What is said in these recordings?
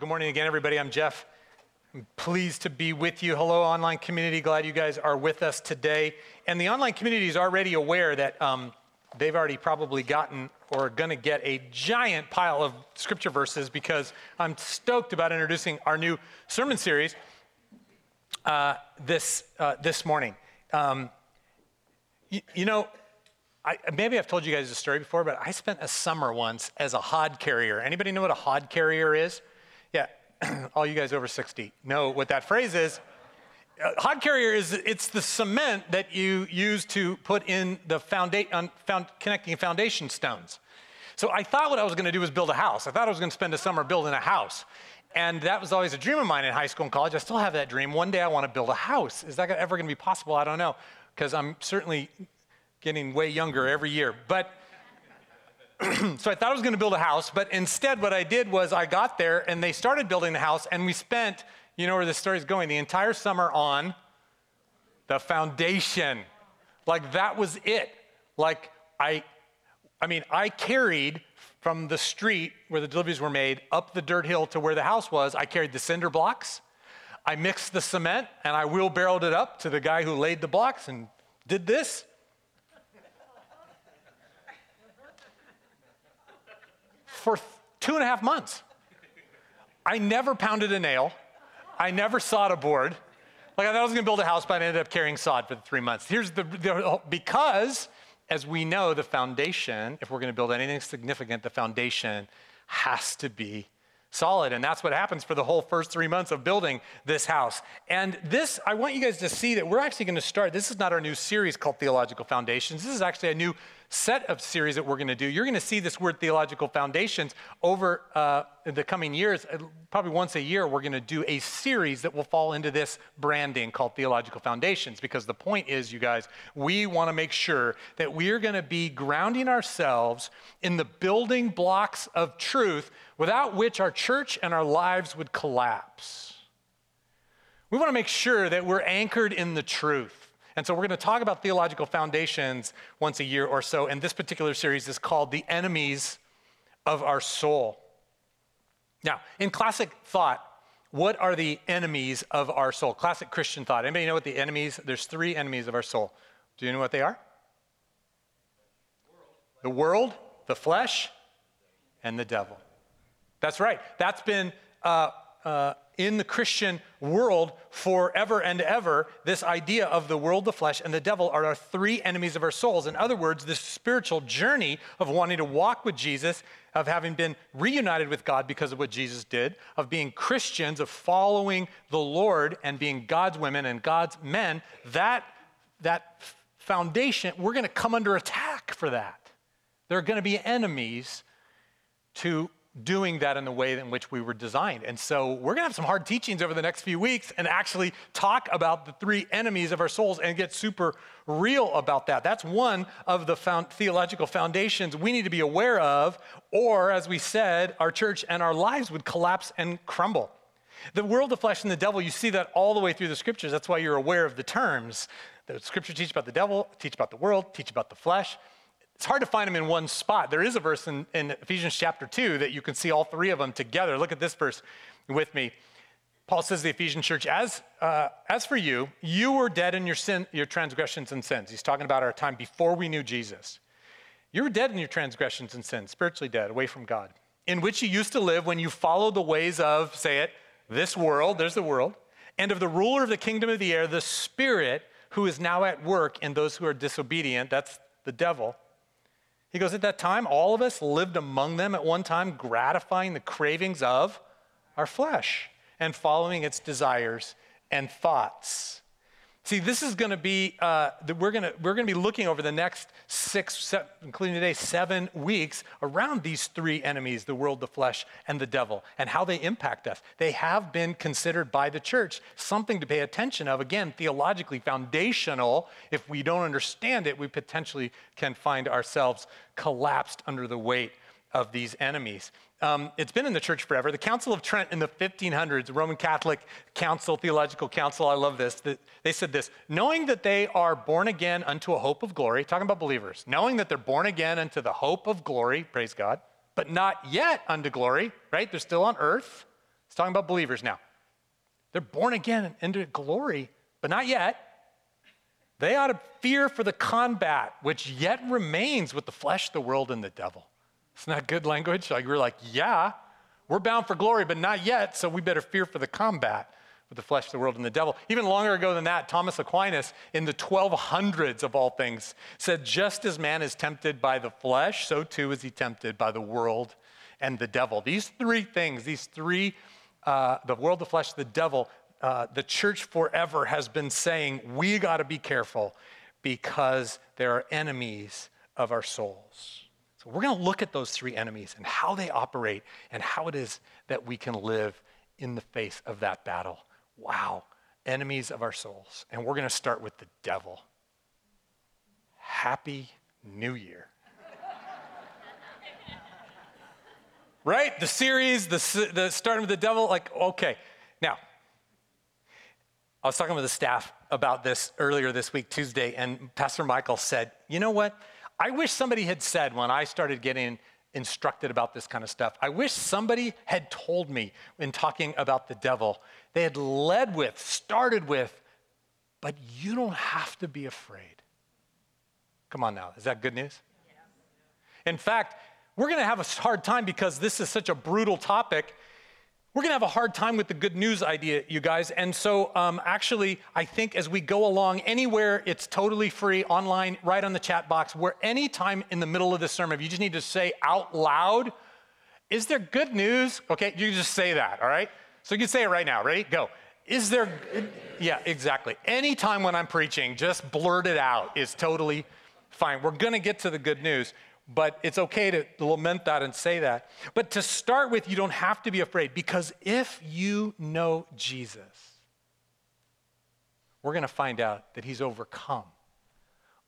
good morning again, everybody. I'm Jeff. I'm pleased to be with you. Hello, online community. Glad you guys are with us today. And the online community is already aware that um, they've already probably gotten or are going to get a giant pile of scripture verses because I'm stoked about introducing our new sermon series uh, this, uh, this morning. Um, you, you know, I, maybe I've told you guys a story before, but I spent a summer once as a hod carrier. Anybody know what a hod carrier is? All you guys over 60 know what that phrase is. Uh, hod carrier is it's the cement that you use to put in the foundation, found, connecting foundation stones. So I thought what I was going to do was build a house. I thought I was going to spend a summer building a house. And that was always a dream of mine in high school and college. I still have that dream. One day I want to build a house. Is that ever going to be possible? I don't know. Because I'm certainly getting way younger every year. But so I thought I was going to build a house, but instead, what I did was I got there and they started building the house, and we spent, you know where this story is going, the entire summer on the foundation. Like that was it. Like I, I mean, I carried from the street where the deliveries were made up the dirt hill to where the house was. I carried the cinder blocks. I mixed the cement and I wheelbarrowed it up to the guy who laid the blocks and did this. For two and a half months. I never pounded a nail. I never sawed a board. Like I thought I was to build a house, but I ended up carrying sod for three months. Here's the, the because, as we know, the foundation, if we're to build anything significant, the foundation has to be solid. And that's what happens for the whole first three months of building this house. And this, I want you guys to see that we're actually going to start. This is not our new series called Theological Foundations. This is actually a new set of series that we're going to do. You're going to see this word theological foundations over uh, the coming years. Uh, probably once a year, we're going to do a series that will fall into this branding called theological foundations. Because the point is, you guys, we want to make sure that we're going to be grounding ourselves in the building blocks of truth without which our church and our lives would collapse. We want to make sure that we're anchored in the truth. And so we're going to talk about theological foundations once a year or so. And this particular series is called The Enemies of Our Soul. Now, in classic thought, what are the enemies of our soul? Classic Christian thought. Anybody know what the enemies? There's three enemies of our soul. Do you know what they are? The world, the flesh, and the devil. That's right. That's been uh, uh, in the Christian world forever and ever, this idea of the world, the flesh, and the devil are our three enemies of our souls. In other words, this spiritual journey of wanting to walk with Jesus, of having been reunited with God because of what Jesus did, of being Christians, of following the Lord and being God's women and God's men, that, that foundation, we're going to come under attack for that. There are going to be enemies to doing that in the way in which we were designed. And so we're going to have some hard teachings over the next few weeks and actually talk about the three enemies of our souls and get super real about that. That's one of the found theological foundations we need to be aware of, or as we said, our church and our lives would collapse and crumble. The world, the flesh, and the devil, you see that all the way through the scriptures. That's why you're aware of the terms. The scripture teach about the devil, teach about the world, teach about the flesh it's hard to find them in one spot. There is a verse in, in, Ephesians chapter 2 that you can see all three of them together. Look at this verse with me. Paul says to the Ephesian church, as, uh, as for you, you were dead in your, sin, your transgressions and sins. He's talking about our time before we knew Jesus. You were dead in your transgressions and sins, spiritually dead, away from God, in which you used to live when you followed the ways of, say it, this world, there's the world, and of the ruler of the kingdom of the air, the Spirit, who is now at work in those who are disobedient. That's the devil. He goes, At that time, all of us lived among them at one time, gratifying the cravings of our flesh and following its desires and thoughts. See, this is going to be, uh, we're going to we're going to be looking over the next six, seven, including today, seven weeks around these three enemies the world, the flesh, and the devil, and how they impact us. They have been considered by the church something to pay attention of. Again, theologically foundational. If we don't understand it, we potentially can find ourselves collapsed under the weight of these enemies. Um, it's been in the church forever. The Council of Trent in the 1500s, the Roman Catholic Council, Theological Council, I love this. They said this knowing that they are born again unto a hope of glory, talking about believers, knowing that they're born again unto the hope of glory, praise God, but not yet unto glory, right? They're still on earth. It's talking about believers now. They're born again into glory, but not yet. They ought to fear for the combat which yet remains with the flesh, the world, and the devil. Isn't that good language? Like we're like, yeah, we're bound for glory, but not yet, so we better fear for the combat with the flesh, the world, and the devil. Even longer ago than that, Thomas Aquinas, in the 1200s of all things, said, Just as man is tempted by the flesh, so too is he tempted by the world and the devil. These three things, these three, uh, the world, the flesh, the devil, uh, the church forever has been saying, we got to be careful because there are enemies of our souls. So we're going to look at those three enemies and how they operate and how it is that we can live in the face of that battle. Wow, enemies of our souls. And we're going to start with the devil. Happy New Year. right? The series, the, the starting with the devil, like, okay. Now, I was talking with the staff about this earlier this week, Tuesday, and Pastor Michael said, You know what? I wish somebody had said when I started getting instructed about this kind of stuff, I wish somebody had told me in talking about the devil, they had led with, started with, but you don't have to be afraid. Come on now, is that good news? In fact, we're going to have a hard time because this is such a brutal topic we're going to have a hard time with the good news idea, you guys. And so, um, actually, I think as we go along, anywhere it's totally free, online, right on the chat box, where anytime in the middle of the sermon, if you just need to say out loud, is there good news? Okay, you just say that, all right? So you can say it right now. Ready? Go. Is there, yeah, exactly. Anytime when I'm preaching, just blurt it out is totally fine. We're going to get to the good news but it's okay to lament that and say that. But to start with, you don't have to be afraid because if you know Jesus, we're going to find out that he's overcome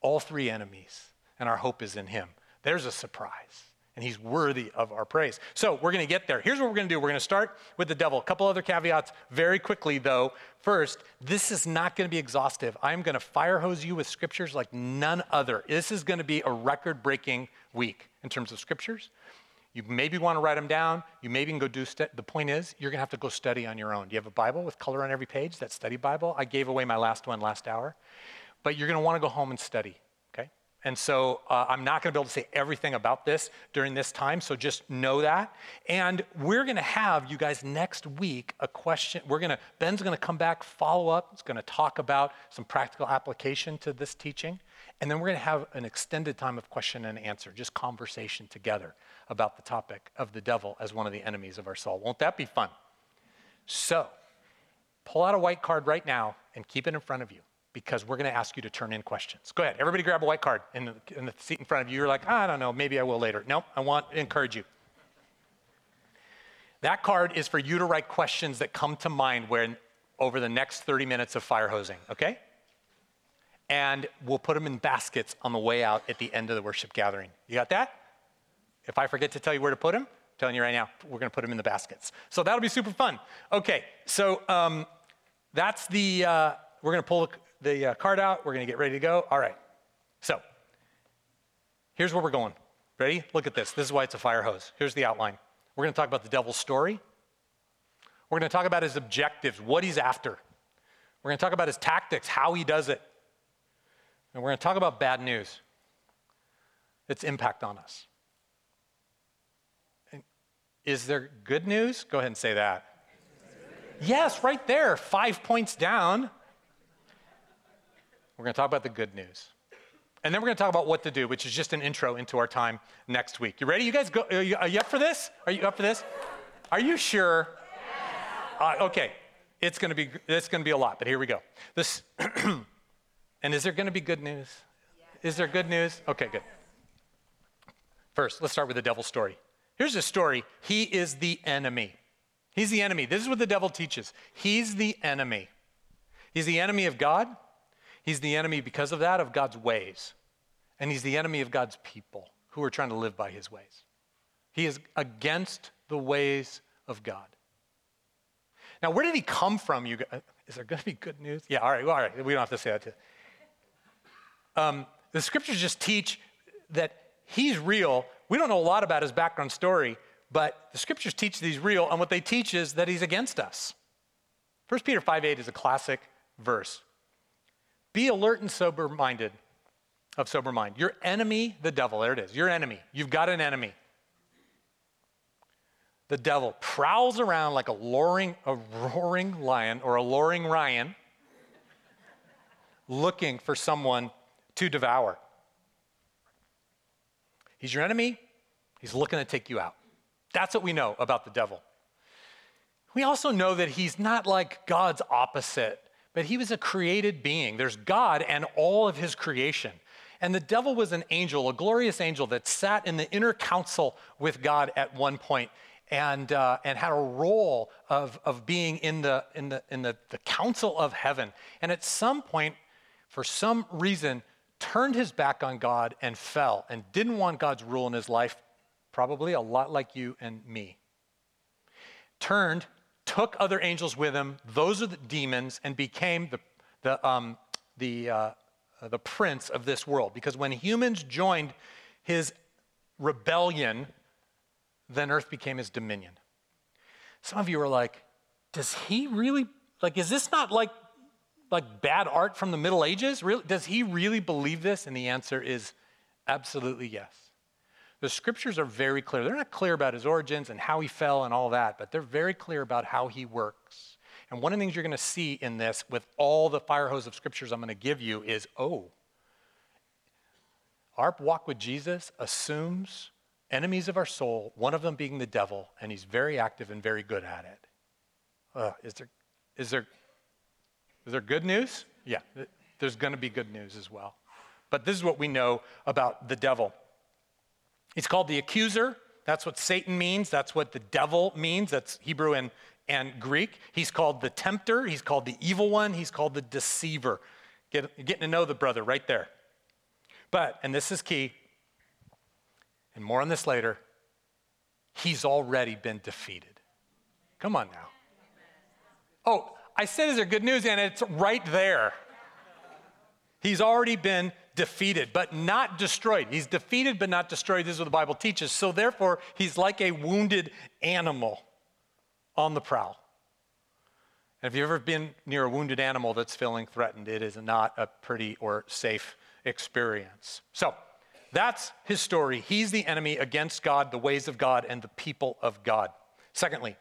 all three enemies, and our hope is in him. There's a surprise and he's worthy of our praise. So we're going to get there. Here's what we're going to do we're going to start with the devil. A couple other caveats very quickly, though. First, this is not going to be exhaustive. I'm going to fire hose you with scriptures like none other. This is going to be a record breaking week in terms of scriptures. You maybe want to write them down. You maybe can go do. The point is, you're going to have to go study on your own. Do you have a Bible with color on every page? That study Bible. I gave away my last one last hour, but you're going to want to go home and study. Okay. And so uh, I'm not going to be able to say everything about this during this time, so just know that. And we're going to have you guys next week a question. We're going to Ben's going to come back, follow up. It's going to talk about some practical application to this teaching, and then we're going to have an extended time of question and answer, just conversation together about the topic of the devil as one of the enemies of our soul. Won't that be fun? So, pull out a white card right now and keep it in front of you because we're going to ask you to turn in questions. Go ahead. Everybody grab a white card in the, in the seat in front of you. You're like, I don't know, maybe I will later. Nope, I want to encourage you. That card is for you to write questions that come to mind when, over the next 30 minutes of fire hosing, okay? And we'll put them in baskets on the way out at the end of the worship gathering. You got that? If I forget to tell you where to put them, I'm telling you right now, we're going to put them in the baskets. So that'll be super fun. Okay, so um, that's the, uh, we're going to pull the uh, card out. We're going to get ready to go. All right. So here's where we're going. Ready? Look at this. This is why it's a fire hose. Here's the outline. We're going to talk about the devil's story. We're going to talk about his objectives, what he's after. We're going to talk about his tactics, how he does it. And we're going to talk about bad news, its impact on us. Is there good news? Go ahead and say that. Yes, right there, five points down. We're going to talk about the good news. And then we're going to talk about what to do, which is just an intro into our time next week. You ready? You guys go? Are you, are you up for this? Are you up for this? Are you sure? Uh, okay, it's going to be it's going to be a lot, but here we go. This, and is there going to be good news? Is there good news? Okay, good. First, let's start with the devil's story. Here's a story. He is the enemy. He's the enemy. This is what the devil teaches. He's the enemy. He's the enemy of God. He's the enemy, because of that, of God's ways. And he's the enemy of God's people who are trying to live by his ways. He is against the ways of God. Now, where did he come from? You guys? Uh, is there going to be good news? Yeah, all right, well, all right. We don't have to say that. Um, the scriptures just teach that he's real. We don't know a lot about his background story, But the scriptures teach that he's real, and what they teach is that he's against us. 1 Peter 5 8 is a classic verse. Be alert and sober minded, of sober mind. Your enemy, the devil, there it is, your enemy. You've got an enemy. The devil prowls around like a roaring, a roaring lion or a roaring Ryan, looking for someone to devour. He's your enemy, he's looking to take you out. That's what we know about the devil. We also know that he's not like God's opposite, but he was a created being. There's God and all of his creation. And the devil was an angel, a glorious angel that sat in the inner council with God at one point and, uh, and had a role of, of being in, the, in, the, in the, the council of heaven. And at some point, for some reason, turned his back on God and fell and didn't want God's rule in his life, probably a lot like you and me. Turned took other angels with him. Those are the demons, and became the, the, um, the, uh, the prince of this world. Because when humans joined his rebellion, then earth became his dominion. Some of you are like, does he really, like, is this not like, like bad art from the Middle Ages? Really, does he really believe this? And the answer is absolutely yes. The scriptures are very clear. They're not clear about his origins and how he fell and all that, but they're very clear about how he works. And one of the things you're going to see in this with all the fire hose of scriptures I'm going to give you is oh, our walk with Jesus assumes enemies of our soul, one of them being the devil, and he's very active and very good at it. Uh, is, there, is, there, is there good news? Yeah, there's going to be good news as well. But this is what we know about the devil. He's called the accuser. That's what Satan means. That's what the devil means. That's Hebrew and, and Greek. He's called the tempter. He's called the evil one. He's called the deceiver. Get, getting to know the brother right there. But, and this is key, and more on this later, he's already been defeated. Come on now. Oh, I said, is there good news? And it's right there. He's already been defeated, but not destroyed. He's defeated, but not destroyed. This is what the Bible teaches. So, therefore, he's like a wounded animal on the prowl. And if you've ever been near a wounded animal that's feeling threatened, it is not a pretty or safe experience. So, that's his story. He's the enemy against God, the ways of God, and the people of God. Secondly,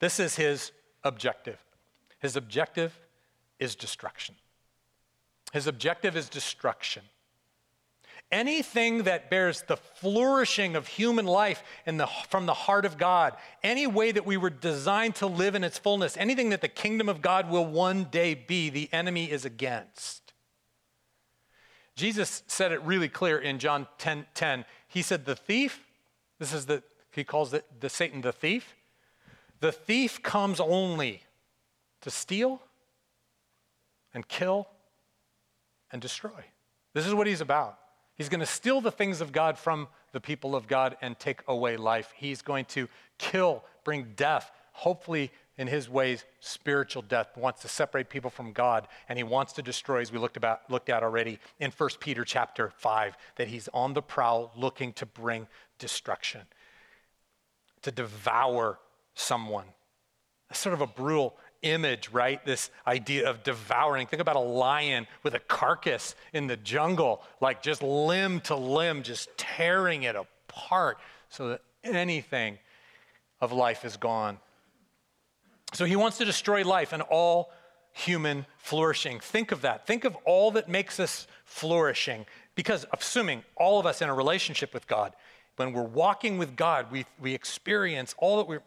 this is his objective. His objective is destruction. His objective is destruction. Anything that bears the flourishing of human life the, from the heart of God, any way that we were designed to live in its fullness, anything that the kingdom of God will one day be, the enemy is against. Jesus said it really clear in John 10 10. He said, The thief, this is the, he calls it the Satan the thief. The thief comes only to steal and kill and destroy. This is what he's about. He's going to steal the things of God from the people of God and take away life. He's going to kill, bring death, hopefully in his ways spiritual death wants to separate people from god and he wants to destroy as we looked about looked at already in 1 peter chapter 5 that he's on the prowl looking to bring destruction to devour someone That's sort of a brutal image, right? This idea of devouring. Think about a lion with a carcass in the jungle, like just limb to limb, just tearing it apart so that anything of life is gone. So he wants to destroy life and all human flourishing. Think of that. Think of all that makes us flourishing. Because assuming all of us in a relationship with God, when we're walking with God, we, we experience all that we're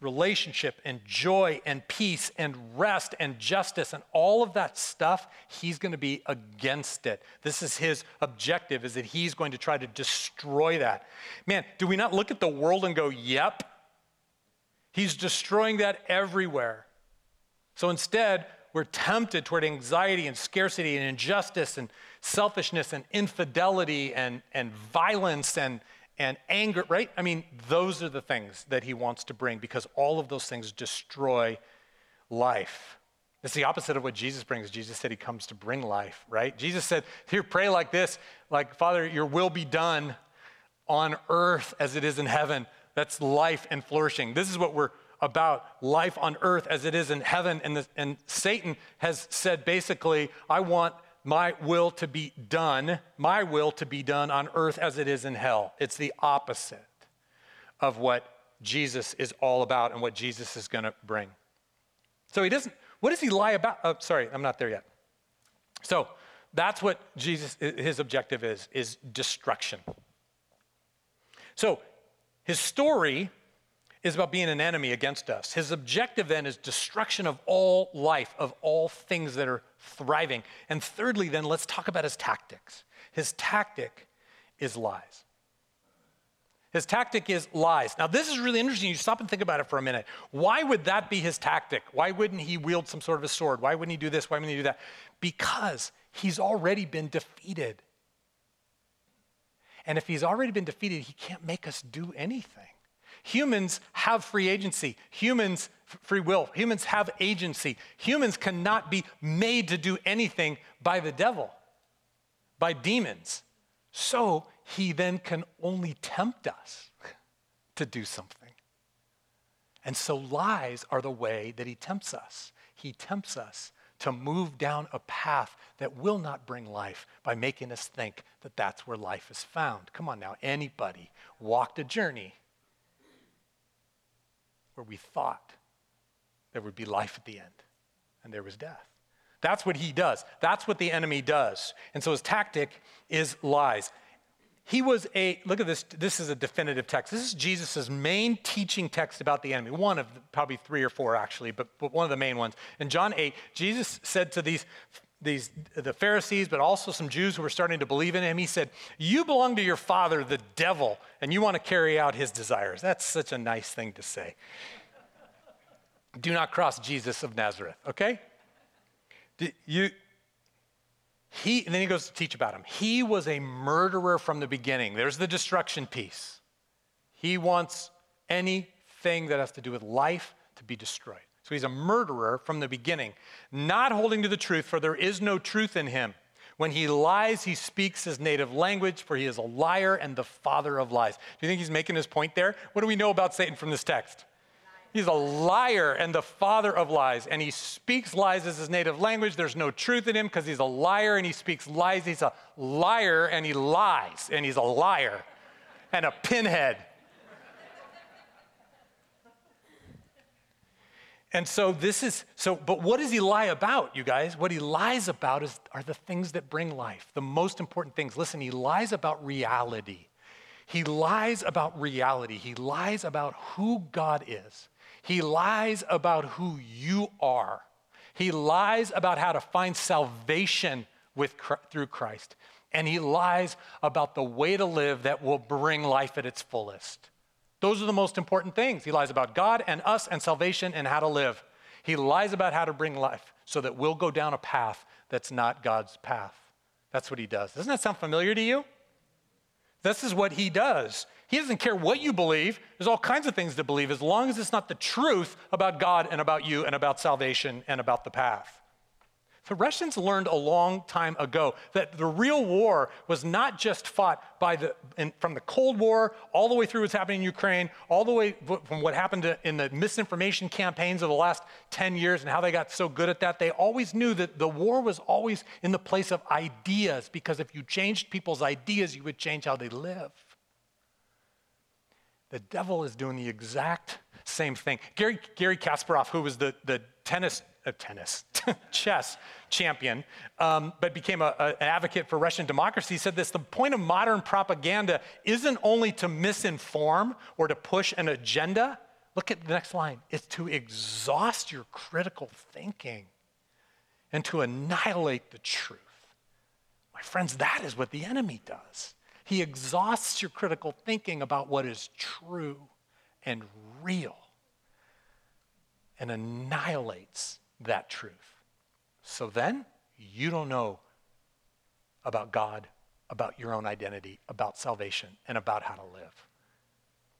relationship and joy and peace and rest and justice and all of that stuff he's going to be against it. This is his objective is that he's going to try to destroy that. Man do we not look at the world and go yep he's destroying that everywhere. So instead we're tempted toward anxiety and scarcity and injustice and selfishness and infidelity and, and violence and, and anger, right? I mean, those are the things that he wants to bring because all of those things destroy life. It's the opposite of what Jesus brings. Jesus said he comes to bring life, right? Jesus said, Here, pray like this, like, Father, your will be done on earth as it is in heaven. That's life and flourishing. This is what we're about life on earth as it is in heaven. And, the, and Satan has said basically, I want my will to be done, my will to be done on earth as it is in hell. It's the opposite of what Jesus is all about and what Jesus is going to bring. So he doesn't, what does he lie about? Oh, sorry, I'm not there yet. So that's what Jesus, his objective is, is destruction. So his story is about being an enemy against us. His objective then is destruction of all life, of all things that are thriving. And thirdly, then, let's talk about his tactics. His tactic is lies. His tactic is lies. Now, this is really interesting. You stop and think about it for a minute. Why would that be his tactic? Why wouldn't he wield some sort of a sword? Why wouldn't he do this? Why wouldn't he do that? Because he's already been defeated. And if he's already been defeated, he can't make us do anything. Humans have free agency. Humans, free will. Humans have agency. Humans cannot be made to do anything by the devil, by demons. So he then can only tempt us to do something. And so lies are the way that he tempts us. He tempts us to move down a path that will not bring life by making us think that that's where life is found. Come on now, anybody walked a journey where we thought there would be life at the end, and there was death. That's what he does. That's what the enemy does. And so his tactic is lies. He was a, look at this, this is a definitive text. This is Jesus' main teaching text about the enemy. One of the, probably three or four, actually, but, but one of the main ones. In John 8, Jesus said to these these the Pharisees, but also some Jews who were starting to believe in him. He said, "You belong to your father, the devil, and you want to carry out his desires." That's such a nice thing to say. Do not cross Jesus of Nazareth, okay? You he and then he goes to teach about him. He was a murderer from the beginning. There's the destruction piece. He wants anything that has to do with life to be destroyed. So he's a murderer from the beginning, not holding to the truth, for there is no truth in him. When he lies, he speaks his native language, for he is a liar and the father of lies. Do you think he's making his point there? What do we know about Satan from this text? He's a liar and the father of lies, and he speaks lies as his native language. There's no truth in him because he's a liar and he speaks lies. He's a liar and he lies, and he's a liar and a pinhead. And so this is so, but what does he lie about, you guys? What he lies about is are the things that bring life, the most important things. Listen, he lies about reality. He lies about reality. He lies about who God is. He lies about who you are. He lies about how to find salvation with, through Christ. And he lies about the way to live that will bring life at its fullest. Those are the most important things. He lies about God and us and salvation and how to live. He lies about how to bring life so that we'll go down a path that's not God's path. That's what he does. Doesn't that sound familiar to you? This is what he does. He doesn't care what you believe. There's all kinds of things to believe as long as it's not the truth about God and about you and about salvation and about the path. The Russians learned a long time ago that the real war was not just fought by the, in, from the Cold War all the way through what's happening in Ukraine, all the way from what happened to, in the misinformation campaigns of the last 10 years and how they got so good at that. They always knew that the war was always in the place of ideas because if you changed people's ideas, you would change how they live. The devil is doing the exact same thing. Garry, Garry Kasparov, who was the, the tennis uh, tennis, chess champion, um, but became a, a, an advocate for Russian democracy, said this the point of modern propaganda isn't only to misinform or to push an agenda. Look at the next line it's to exhaust your critical thinking and to annihilate the truth. My friends, that is what the enemy does. He exhausts your critical thinking about what is true and real and annihilates that truth. So then, you don't know about God, about your own identity, about salvation, and about how to live.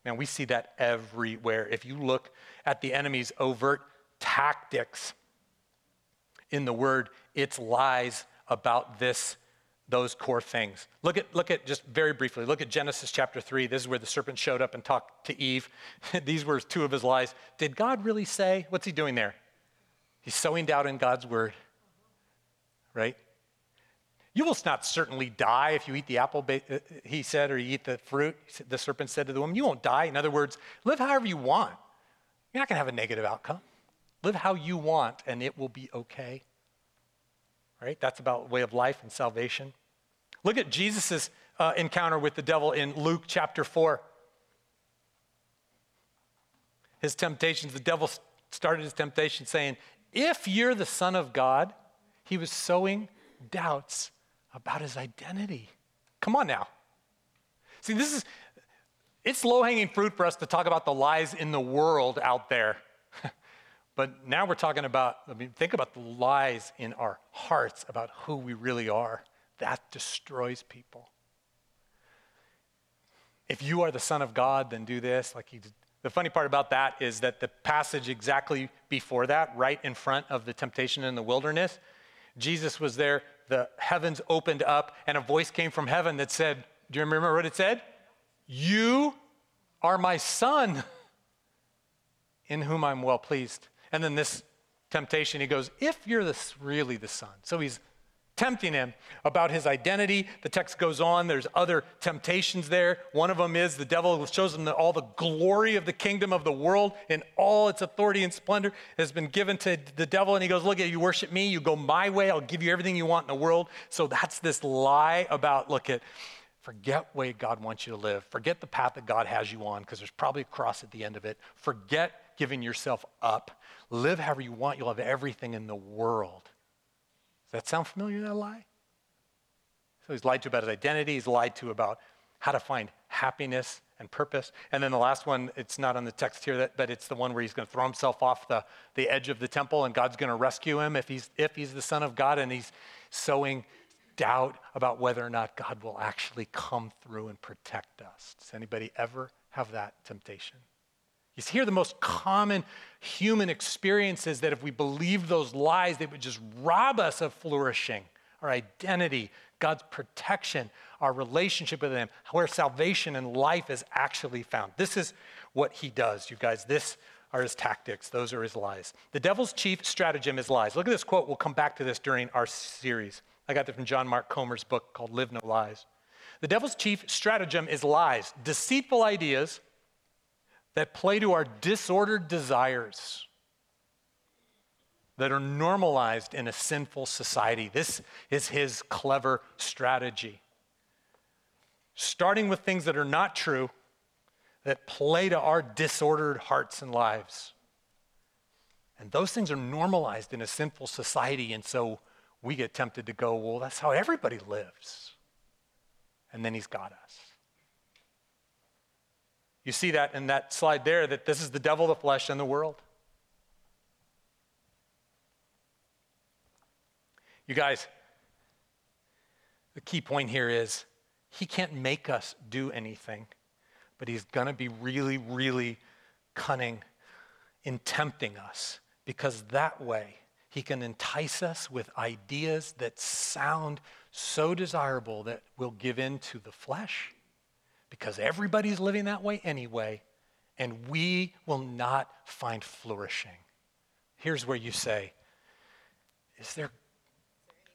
Man, we see that everywhere. If you look at the enemy's overt tactics in the word, it's lies about this those core things. Look at, look at just very briefly, look at Genesis chapter 3. This is where the serpent showed up and talked to Eve. These were two of his lies. Did God really say? What's he doing there? He's sowing doubt in God's word, right? You will not certainly die if you eat the apple, uh, he said, or you eat the fruit. The serpent said to the woman, You won't die. In other words, live however you want. You're not going to have a negative outcome. Live how you want, and it will be okay right? That's about way of life and salvation. Look at Jesus' uh, encounter with the devil in Luke chapter 4. His temptations, the devil started his temptation saying, If you're the Son of God, he was sowing doubts about his identity. Come on now. See, this is, it's low hanging fruit for us to talk about the lies in the world out there. But now we're talking about, I mean, think about the lies in our hearts about who we really are. That destroys people. If you are the Son of God, then do this. Like he, the funny part about that is that the passage exactly before that, right in front of the temptation in the wilderness, Jesus was there, the heavens opened up, and a voice came from heaven that said, Do you remember what it said? You are my son, in whom I'm well pleased. And then this temptation, he goes, if you're this, really the son. So he's tempting him about his identity. The text goes on. There's other temptations there. One of them is the devil shows him that all the glory of the kingdom of the world and all its authority and splendor has been given to the devil. And he goes, Look, at you worship me, you go my way, I'll give you everything you want in the world. So that's this lie about, look at, forget way God wants you to live. Forget the path that God has you on, because there's probably a cross at the end of it. Forget giving yourself up. Live however you want, you'll have everything in the world. Does that sound familiar, that lie? So he's lied to about his identity, he's lied to about how to find happiness and purpose. And then the last one, it's not on the text here, that, but it's the one where he's going to throw himself off the, the edge of the temple and God's going to rescue him if he's, if he's the Son of God and he's sowing doubt about whether or not God will actually come through and protect us. Does anybody ever have that temptation? You see, here the most common human experiences that if we believed those lies, they would just rob us of flourishing, our identity, God's protection, our relationship with Him, where salvation and life is actually found. This is what He does, you guys. This are His tactics, those are His lies. The devil's chief stratagem is lies. Look at this quote. We'll come back to this during our series. I got this from John Mark Comer's book called Live No Lies. The devil's chief stratagem is lies, deceitful ideas that play to our disordered desires that are normalized in a sinful society. This is his clever strategy. Starting with things that are not true, that play to our disordered hearts and lives. And those things are normalized in a sinful society, and so we get tempted to go, well, that's how everybody lives. And then he's got us. You see that in that slide there that this is the devil, the flesh, and the world. You guys, the key point here is he can't make us do anything, but he's going to be really, really cunning in tempting us because that way he can entice us with ideas that sound so desirable that we'll give in to the flesh because everybody's living that way anyway, and we will not find flourishing. Here's where you say, Is there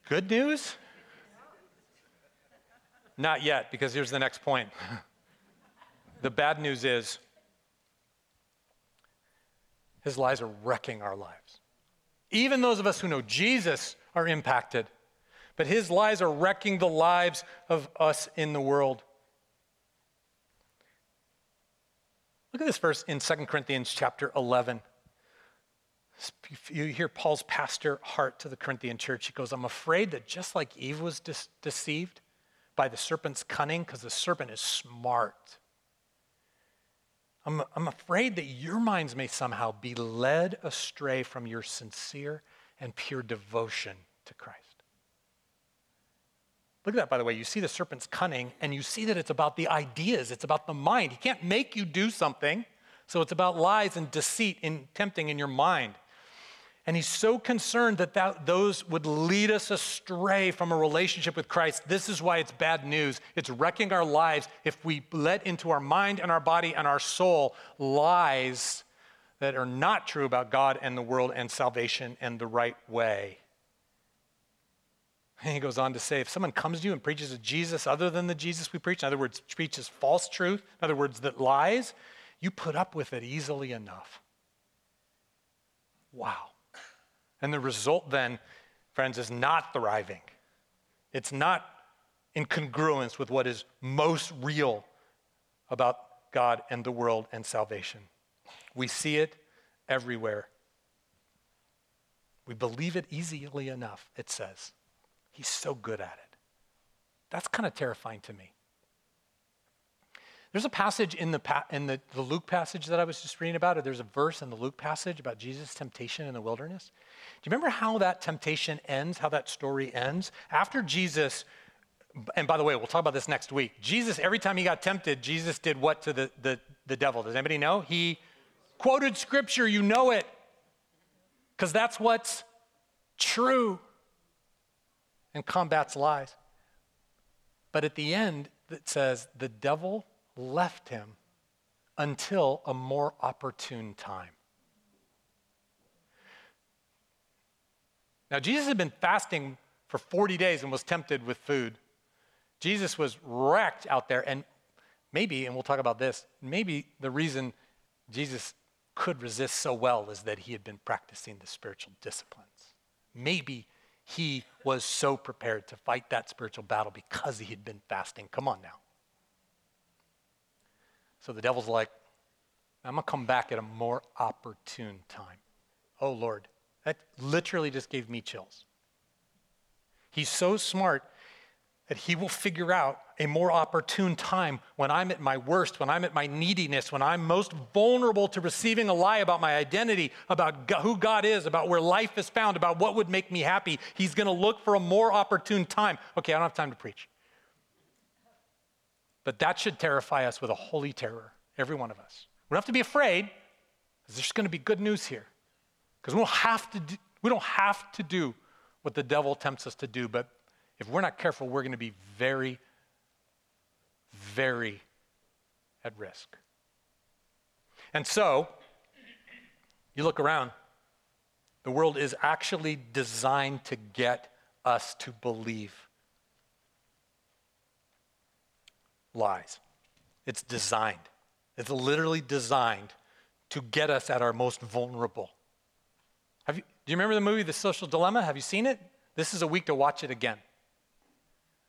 good news? Not yet, because here's the next point. the bad news is his lies are wrecking our lives. Even those of us who know Jesus are impacted, but his lies are wrecking the lives of us in the world. Look at this verse in 2 Corinthians chapter 11. You hear Paul's pastor heart to the Corinthian church. He goes, I'm afraid that just like Eve was de- deceived by the serpent's cunning, because the serpent is smart, I'm, I'm afraid that your minds may somehow be led astray from your sincere and pure devotion to Christ. Look at that, by the way. You see the serpent's cunning, and you see that it's about the ideas, it's about the mind. He can't make you do something, so it's about lies and deceit and tempting in your mind. And he's so concerned that, that those would lead us astray from a relationship with Christ. This is why it's bad news. It's wrecking our lives if we let into our mind and our body and our soul lies that are not true about God and the world and salvation and the right way. And he goes on to say if someone comes to you and preaches a Jesus other than the Jesus we preach, in other words, preaches false truth, in other words, that lies, you put up with it easily enough. Wow. And the result then, friends, is not thriving. It's not in congruence with what is most real about God and the world and salvation. We see it everywhere. We believe it easily enough, it says. He's so good at it. That's kind of terrifying to me. There's a passage in, the, in the, the Luke passage that I was just reading about, or there's a verse in the Luke passage about Jesus' temptation in the wilderness. Do you remember how that temptation ends, how that story ends? After Jesus, and by the way, we'll talk about this next week. Jesus, every time he got tempted, Jesus did what to the, the, the devil? Does anybody know? He quoted scripture, you know it, because that's what's true and combats lies. But at the end, it says, the devil left him until a more opportune time. Now, Jesus had been fasting for 40 days and was tempted with food. Jesus was wrecked out there, and maybe, and we'll talk about this, maybe the reason Jesus could resist so well is that he had been practicing the spiritual disciplines. Maybe he was so prepared to fight that spiritual battle because he had been fasting. Come on now. So the devil's like, I'm going to come back at a more opportune time. Oh, Lord. That literally just gave me chills. He's so smart that he will figure out a more opportune time when I'm at my worst, when I'm at my neediness, when I'm most vulnerable to receiving a lie about my identity, about who God is, about where life is found, about what would make me happy. He's going to look for a more opportune time. Okay, I don't have time to preach. But that should terrify us with a holy terror, every one of us. We don't have to be afraid, because there's going to be good news here. Because we don't have to do, we don't have to do what the devil tempts us to do, but if we're not careful, we're going to be very, very at risk. And so, you look around, the world is actually designed to get us to believe lies. It's designed. It's literally designed to get us at our most vulnerable. Have you, do you remember the movie The Social Dilemma? Have you seen it? This is a week to watch it again.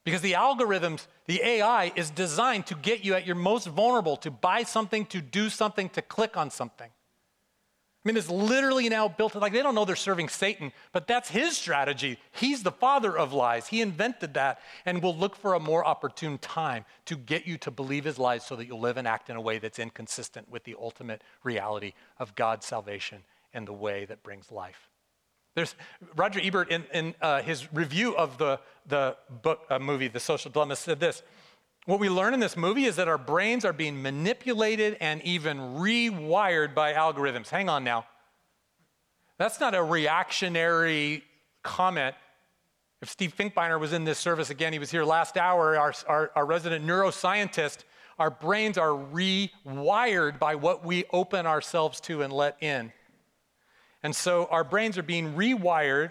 Because the algorithms, the AI is designed to get you at your most vulnerable, to buy something, to do something, to click on something. I mean, it's literally now built, like they don't know they're serving Satan, but that's his strategy. He's the father of lies. He invented that and will look for a more opportune time to get you to believe his lies so that you'll live and act in a way that's inconsistent with the ultimate reality of God's salvation and the way that brings life. There's Roger Ebert in, in uh, his review of the, the book uh, movie, The Social Dilemma, said this what we learn in this movie is that our brains are being manipulated and even rewired by algorithms. Hang on now. That's not a reactionary comment. If Steve Finkbeiner was in this service again, he was here last hour, our, our, our resident neuroscientist. Our brains are rewired by what we open ourselves to and let in. And so our brains are being rewired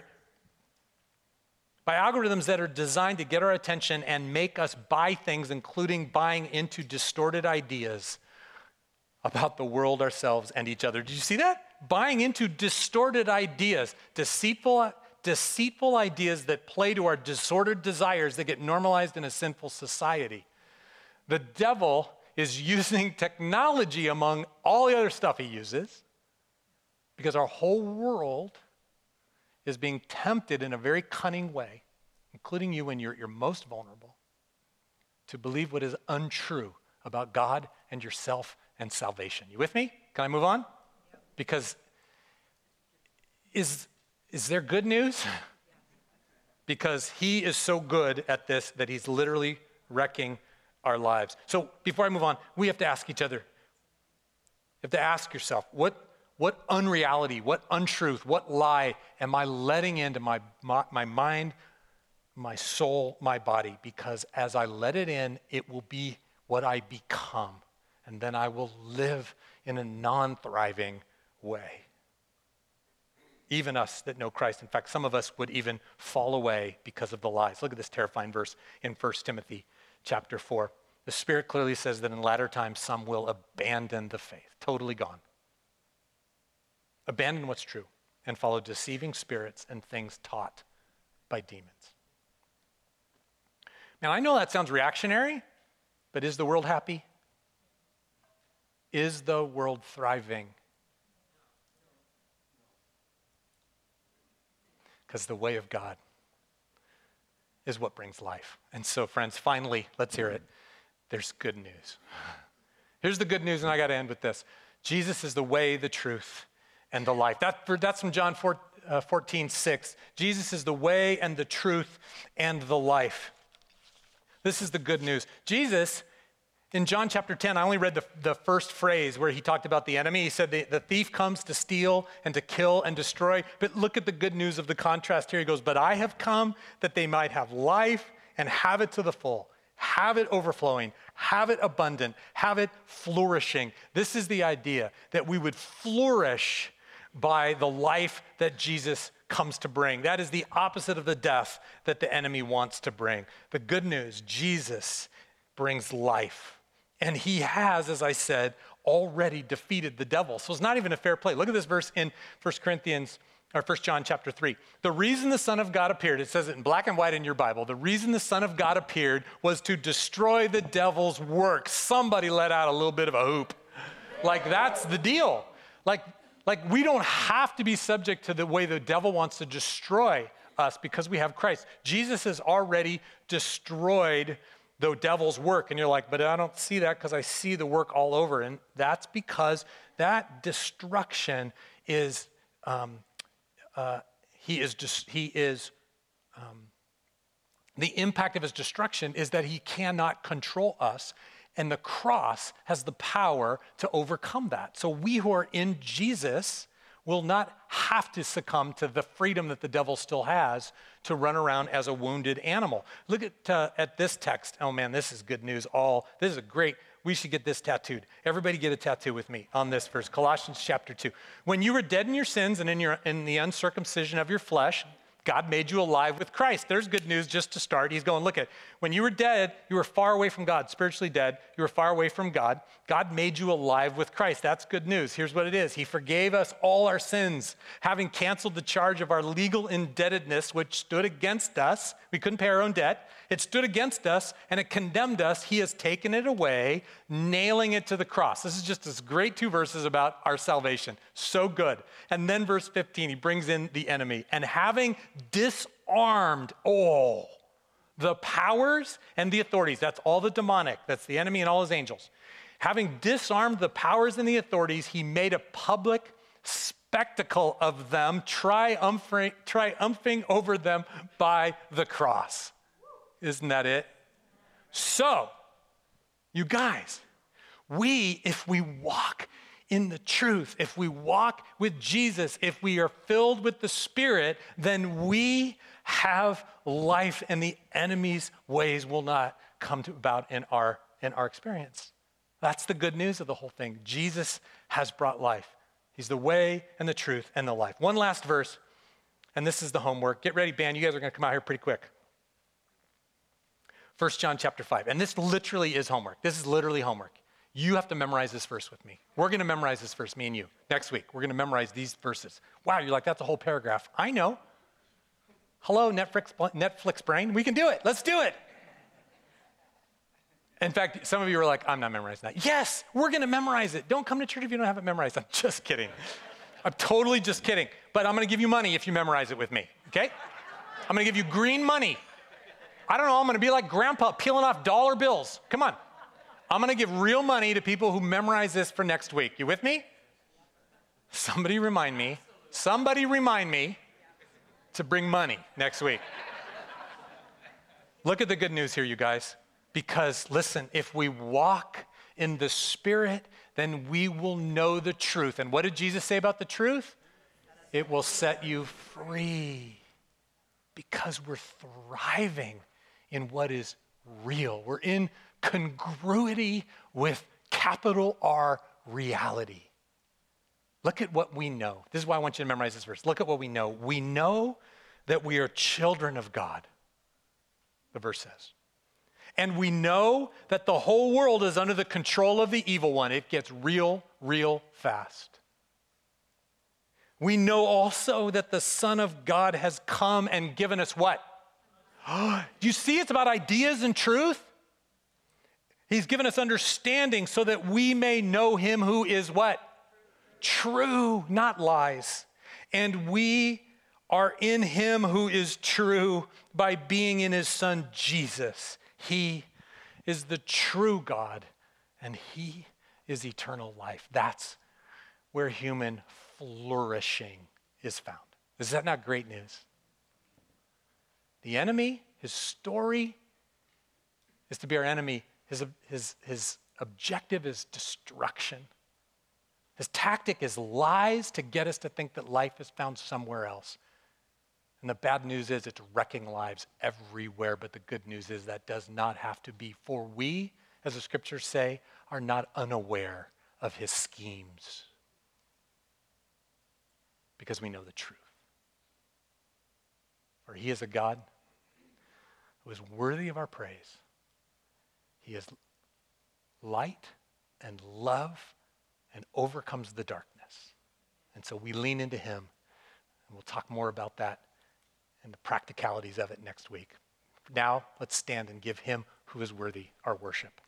by algorithms that are designed to get our attention and make us buy things, including buying into distorted ideas about the world, ourselves, and each other. Did you see that? Buying into distorted ideas, deceitful, deceitful ideas that play to our disordered desires that get normalized in a sinful society. The devil is using technology among all the other stuff he uses because our whole world is being tempted in a very cunning way, including you when you're your most vulnerable, to believe what is untrue about God and yourself and salvation. You with me? Can I move on? Because is, is there good news? because he is so good at this that he's literally wrecking our lives. So before I move on, we have to ask each other, you have to ask yourself, what, what unreality, what untruth, what lie am I letting into my, my, my mind, my soul, my body? Because as I let it in, it will be what I become. And then I will live in a non thriving way. Even us that know Christ. In fact, some of us would even fall away because of the lies. Look at this terrifying verse in 1 Timothy chapter 4. The Spirit clearly says that in latter times some will abandon the faith, totally gone. Abandon what's true and follow deceiving spirits and things taught by demons. Now, I know that sounds reactionary, but is the world happy? Is the world thriving? Because the way of God is what brings life. And so, friends, finally, let's hear it. There's good news. Here's the good news, and I got to end with this Jesus is the way, the truth, and the life. That, that's from John 4, uh, 14, 6. Jesus is the way and the truth and the life. This is the good news. Jesus, in John chapter 10, I only read the, the first phrase where he talked about the enemy. He said, the, the thief comes to steal and to kill and destroy. But look at the good news of the contrast here. He goes, But I have come that they might have life and have it to the full, have it overflowing, have it abundant, have it flourishing. This is the idea that we would flourish by the life that Jesus comes to bring. That is the opposite of the death that the enemy wants to bring. The good news Jesus brings life. And he has, as I said, already defeated the devil. So it's not even a fair play. Look at this verse in 1 Corinthians or 1 John chapter 3. The reason the Son of God appeared, it says it in black and white in your Bible, the reason the Son of God appeared was to destroy the devil's work. Somebody let out a little bit of a hoop. Like that's the deal. Like like, we don't have to be subject to the way the devil wants to destroy us because we have Christ. Jesus has already destroyed the devil's work. And you're like, but I don't see that because I see the work all over. And that's because that destruction is, um, uh, he is just, he is, um, the impact of his destruction is that he cannot control us and the cross has the power to overcome that. So we who are in Jesus will not have to succumb to the freedom that the devil still has to run around as a wounded animal. Look at, uh, at this text. Oh man, this is good news. All this is a great. We should get this tattooed. Everybody get a tattoo with me on this verse, Colossians chapter 2. When you were dead in your sins and in, your, in the uncircumcision of your flesh, God made you alive with Christ. There's good news just to start. He's going, look at when you were dead, you were far away from God, spiritually dead. You were far away from God. God made you alive with Christ. That's good news. Here's what it is He forgave us all our sins, having canceled the charge of our legal indebtedness, which stood against us. We couldn't pay our own debt. It stood against us and it condemned us. He has taken it away, nailing it to the cross. This is just this great two verses about our salvation. So good. And then verse 15, he brings in the enemy. And having disarmed all the powers and the authorities, that's all the demonic, that's the enemy and all his angels. Having disarmed the powers and the authorities, he made a public spectacle of them, triumphing, triumphing over them by the cross. Isn't that it? So, you guys, we, if we walk in the truth, if we walk with Jesus, if we are filled with the Spirit, then we have life and the enemy's ways will not come to about in our, in our experience. That's the good news of the whole thing. Jesus has brought life. He's the way and the truth and the life. One last verse, and this is the homework. Get ready, band. You guys are going to come out here pretty quick. 1 John chapter 5. And this literally is homework. This is literally homework. You have to memorize this verse with me. We're going to memorize this verse, me and you. Next week, we're going to memorize these verses. Wow, you're like, that's a whole paragraph. I know. Hello, Netflix, Netflix brain. We can do it. Let's do it. In fact, some of you are like, I'm not memorizing that. Yes, we're going to memorize it. Don't come to church if you don't have it memorized. I'm just kidding. I'm totally just kidding. But I'm going to give you money if you memorize it with me, okay? I'm going to give you green money I don't know, I'm gonna be like grandpa peeling off dollar bills. Come on. I'm gonna give real money to people who memorize this for next week. You with me? Somebody remind me. Somebody remind me to bring money next week. Look at the good news here, you guys. Because listen, if we walk in the Spirit, then we will know the truth. And what did Jesus say about the truth? It will set you free because we're thriving in what is real. We're in congruity with capital R reality. Look at what we know. This is why I want you to memorize this verse. Look at what we know. We know that we are children of God, the verse says. And we know that the whole world is under the control of the evil one. It gets real, real fast. We know also that the Son of God has come and given us what? You see it's about ideas and truth? He's given us understanding so that we may know him who is what? True, not lies. And we are in him who is true by being in his son Jesus. He is the true God and he is eternal life. That's where human flourishing is found. Is that not great news? The enemy, his story is to be our enemy. His, his, his objective is destruction. His tactic is lies to get us to think that life is found somewhere else. And the bad news is it's wrecking lives everywhere, but the good news is that does not have to be. For we, as the scriptures say, are not unaware of his schemes because we know the truth. For he is a God who is worthy of our praise. He is light and love and overcomes the darkness. And so we lean into him, and we'll talk more about that and the practicalities of it next week. Now, let's stand and give him who is worthy our worship.